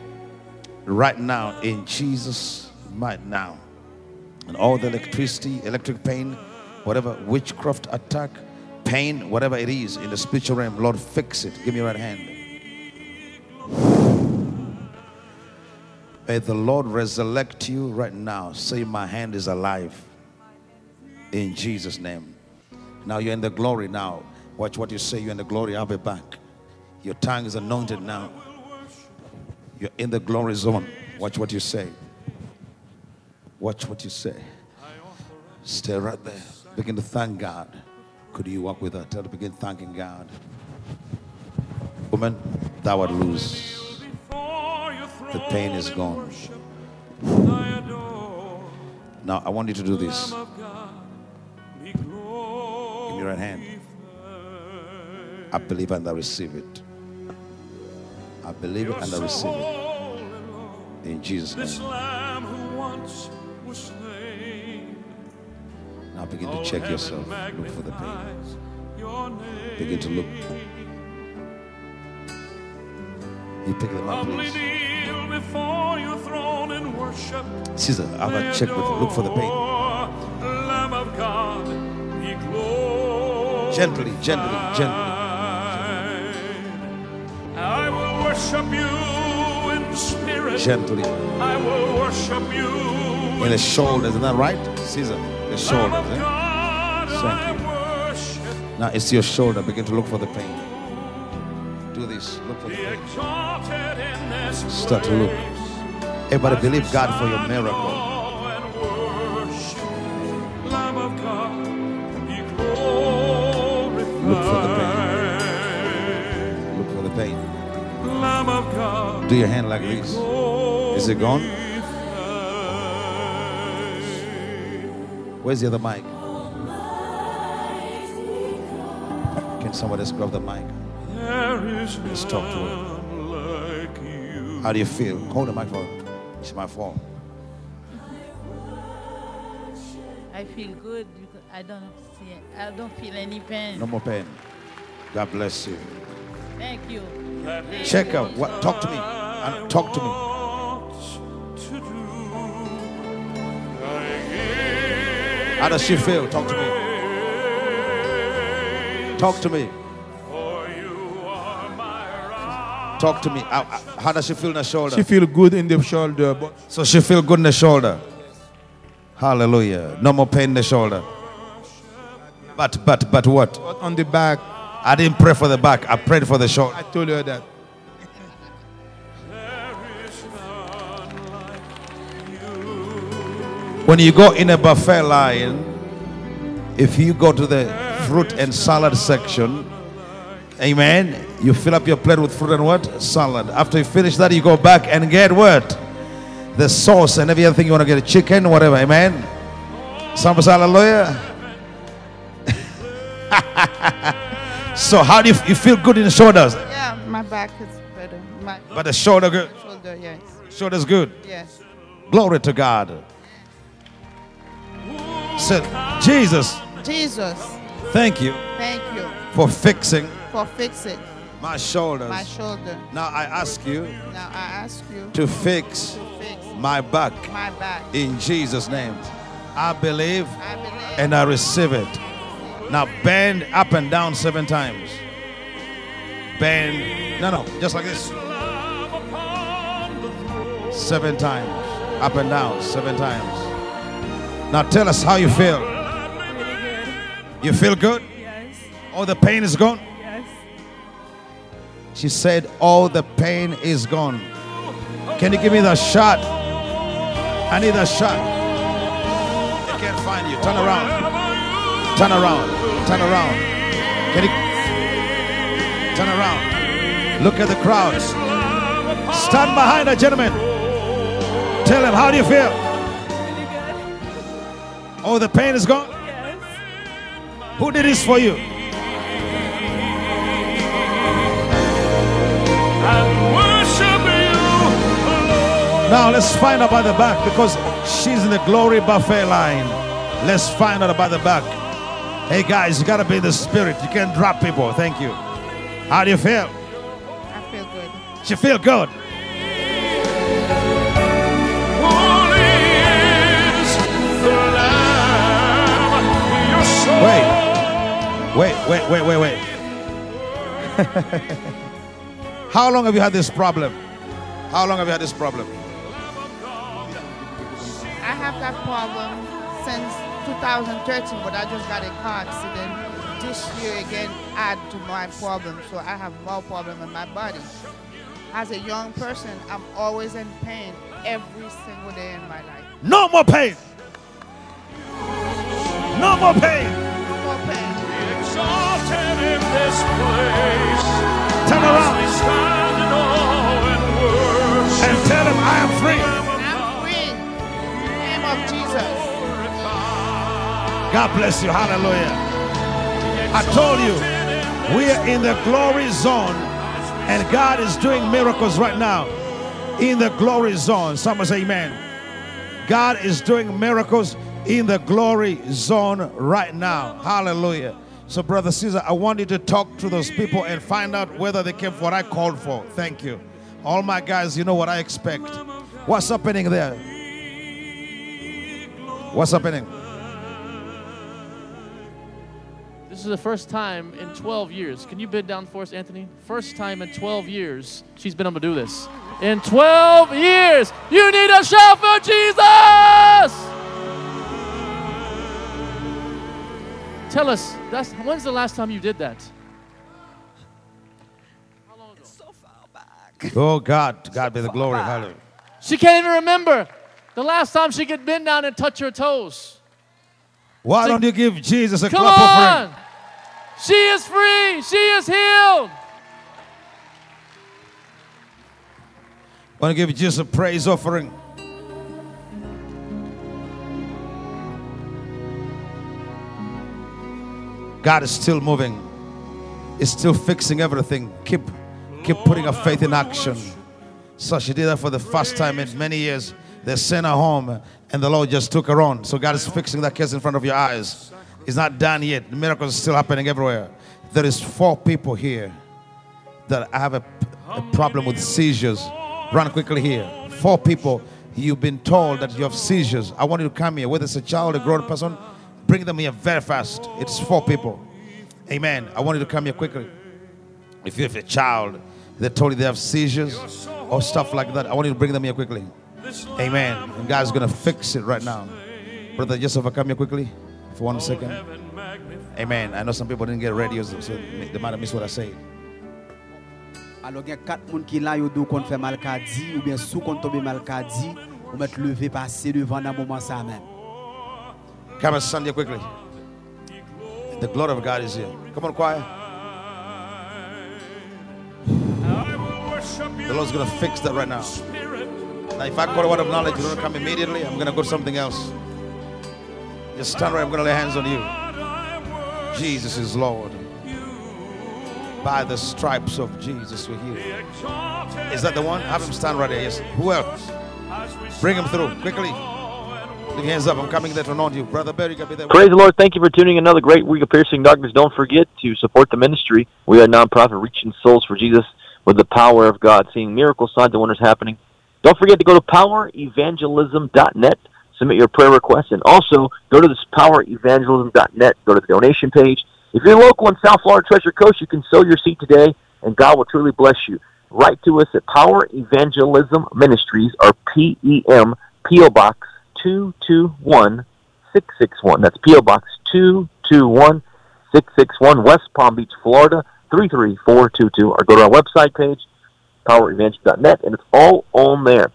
F: right now in Jesus' might now. And all the electricity, electric pain, whatever witchcraft attack, pain, whatever it is in the spiritual realm, Lord, fix it. Give me your right hand. May the Lord resurrect you right now. Say, My hand is alive. In Jesus' name. Now you're in the glory now. Watch what you say. You're in the glory. I'll be back. Your tongue is anointed now. You're in the glory zone. Watch what you say. Watch what you say. Stay right there. Begin to thank God. Could you walk with her? Tell her to begin thanking God. Woman, thou art loose. The pain is gone. Now I want you to do this. Give me your right hand. I believe and I receive it. I believe and I receive it. In Jesus' name. Now begin to oh, check yourself. Look for the pain. Begin to look. You pick them up, please.
B: kneel before your throne and.
F: Caesar, have a check with Look for the pain.
B: Lamb of God.
F: Gently, gently, gently.
B: I will worship you in spirit.
F: Gently.
B: I will worship you
F: In the shoulders, isn't that right? Caesar, the shoulders. Eh? Thank you. Now it's your shoulder. Begin to look for the pain. Do this. Look for the pain. Start to look. Everybody believe God for your miracle. Look for the pain. Look for the pain. Do your hand like this. Is it gone? Where's the other mic? Can somebody just grab the mic? Let's talk to her. How do you feel? Hold the mic for her. It's my fault.
J: I feel good. because I don't see. I don't feel any pain.
F: No more pain. God bless you.
J: Thank you.
F: Check out. What? Talk to me. And talk to me. How does she feel? Talk to me. Talk to me. Talk to me. How, does she feel in the shoulder?
M: She feel good in the shoulder, but
F: so she feel good in the shoulder. Hallelujah. No more pain in the shoulder. But but but what?
M: on the back,
F: I didn't pray for the back. I prayed for the shoulder.
M: I told her that.
F: When you go in a buffet line, if you go to the fruit and salad section, amen, you fill up your plate with fruit and what? Salad. After you finish that, you go back and get what? The sauce and every other thing you want to get, a chicken, whatever, amen. Some say hallelujah. so how do you, you feel good in the shoulders?
L: Yeah, my back is better. My
F: But the shoulder good.
L: shoulder, yes.
F: Shoulder's good.
L: Yes.
F: Glory to God. Said Jesus,
L: Jesus,
F: thank you
L: thank you
F: for fixing
L: for fixing
F: my shoulders.
L: my shoulder.
F: Now I ask you
L: Now I ask you
F: to fix
L: to fix
F: my back
L: my back.
F: in Jesus' name. I believe
L: I believe
F: and I receive it. Now bend up and down seven times. Bend. No, no, just like this. Seven times. Up and down seven times. Now tell us how you feel. You feel good?
I: Yes.
F: All the pain is gone?
I: Yes.
F: She said, All the pain is gone. Can you give me the shot? I need a shot. They can't find you. Turn around. Turn around. Turn around. Can you turn around? Look at the crowd. Stand behind the gentleman. Tell him, How do you feel? Oh, the pain is gone?
I: Yes.
F: Who did this for you? Now let's find out by the back because she's in the glory buffet line. Let's find out about the back. Hey guys, you gotta be in the spirit. You can't drop people. Thank you. How do you feel?
L: I feel good.
F: You feel good. Wait. Wait, wait, wait, wait, wait. How long have you had this problem? How long have you had this problem?
L: I have that problem since 2013, but I just got a car accident this year again add to my problem, so I have more problem in my body. As a young person, I'm always in pain every single day in my life.
F: No more pain. No more pain.
L: No more pain.
B: Exalted in this place.
F: Turn around
B: stand in awe and worship.
F: and tell him I am free.
L: I'm free. In the name of Jesus.
F: God bless you. Hallelujah. I told you, we are in the glory zone, and God is doing miracles right now in the glory zone. Someone say, Amen. God is doing miracles in the glory zone right now. Hallelujah. So, Brother Caesar, I want you to talk to those people and find out whether they came for what I called for. Thank you. All my guys, you know what I expect. What's happening there? What's happening?
K: This is the first time in 12 years. Can you bid down for us, Anthony? First time in 12 years she's been able to do this. In 12 years, you need a shout for Jesus! Tell us, that's when's the last time you did that?
F: Oh, God. God be the glory. Hallelujah.
K: She can't even remember the last time she could bend down and touch her toes.
F: Why don't you give Jesus a
K: Come
F: clap offering?
K: She is free. She is healed.
F: Want to give Jesus a praise offering? God is still moving. He's still fixing everything. Keep, keep putting our faith in action. So she did that for the first time in many years. They sent her home, and the Lord just took her on. So God is fixing that case in front of your eyes. It's not done yet. The miracles are still happening everywhere. There is four people here that have a, a problem with seizures. Run quickly here. Four people. You've been told that you have seizures. I want you to come here, whether it's a child, a grown person. Bring them here very fast. It's four people. Amen. I want you to come here quickly. If you have a child that told you they have seizures or stuff like that, I want you to bring them here quickly. Amen. And God's going to fix it right now. Brother Joseph, come here quickly for one second. Amen. I know some people didn't get radios, so they might have missed what I said.
N: Alors, il y a quatre personnes qui là, do kon fait mal ou bien sous kon tombe mal ou mettre lever passer devant dans moment ça même.
F: Come and stand here quickly. The glory of God is here. Come on, choir. The Lord's going to fix that right now. Now, if I call a word of knowledge, you don't come immediately, I'm going to go to something else. Just stand right, I'm going to lay hands on you. Jesus is Lord. By the stripes of Jesus, we're healed. Is that the one? Have him stand right there. Yes. Who else? Bring him through quickly. Your hands up. I'm coming there to anoint you. Brother Barry, be there.
E: Praise the Lord. Thank you for tuning in another great week of Piercing Darkness. Don't forget to support the ministry. We are a nonprofit reaching souls for Jesus with the power of God, seeing miracles, signs and wonders happening. Don't forget to go to powerevangelism.net, submit your prayer requests, and also go to this powerevangelism.net, go to the donation page. If you're local in South Florida Treasure Coast, you can sow your seed today, and God will truly bless you. Write to us at Power Evangelism Ministries, or PEM, P.O. Box 221661. That's P.O. Box 221661, West Palm Beach, Florida 33422. Or go to our website page, powerevangelism.net, and it's all on there.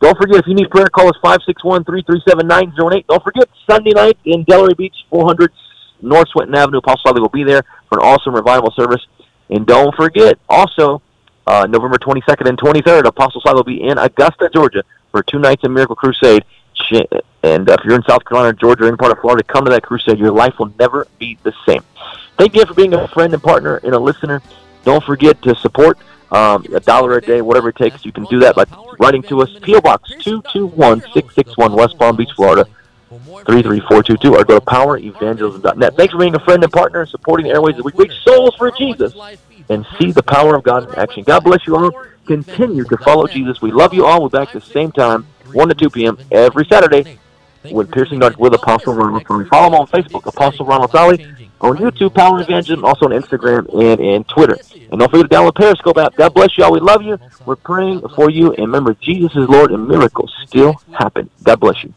E: Don't forget, if you need prayer, call us 561-337-908. Don't forget, Sunday night in Delray Beach, 400 North Swinton Avenue. Apostle Solly will be there for an awesome revival service. And don't forget, also, uh, November 22nd and 23rd, Apostle Solly will be in Augusta, Georgia for two nights of Miracle Crusade. And uh, if you're in South Carolina, Georgia, or any part of Florida, come to that crusade. Your life will never be the same. Thank you for being a friend and partner and a listener. Don't forget to support um, a dollar a day, whatever it takes. You can do that by writing to us, P.O. Box 221661, West Palm Beach, Florida, 33422, or go to powerevangelism.net. Thanks for being a friend and partner and supporting the airways as we reach souls for Jesus and see the power of God in action. God bless you all. Continue to follow Jesus. We love you all. We'll be back the same time, 1 to 2 p.m. every Saturday with Piercing Dark with Apostle Ronald. Follow him on Facebook, Apostle Ronald Solly, on YouTube, Power Evangelism, also on Instagram and, and Twitter. And don't forget to download Periscope app. God bless you all. We love you. We're praying for you. And remember, Jesus is Lord and miracles still happen. God bless you.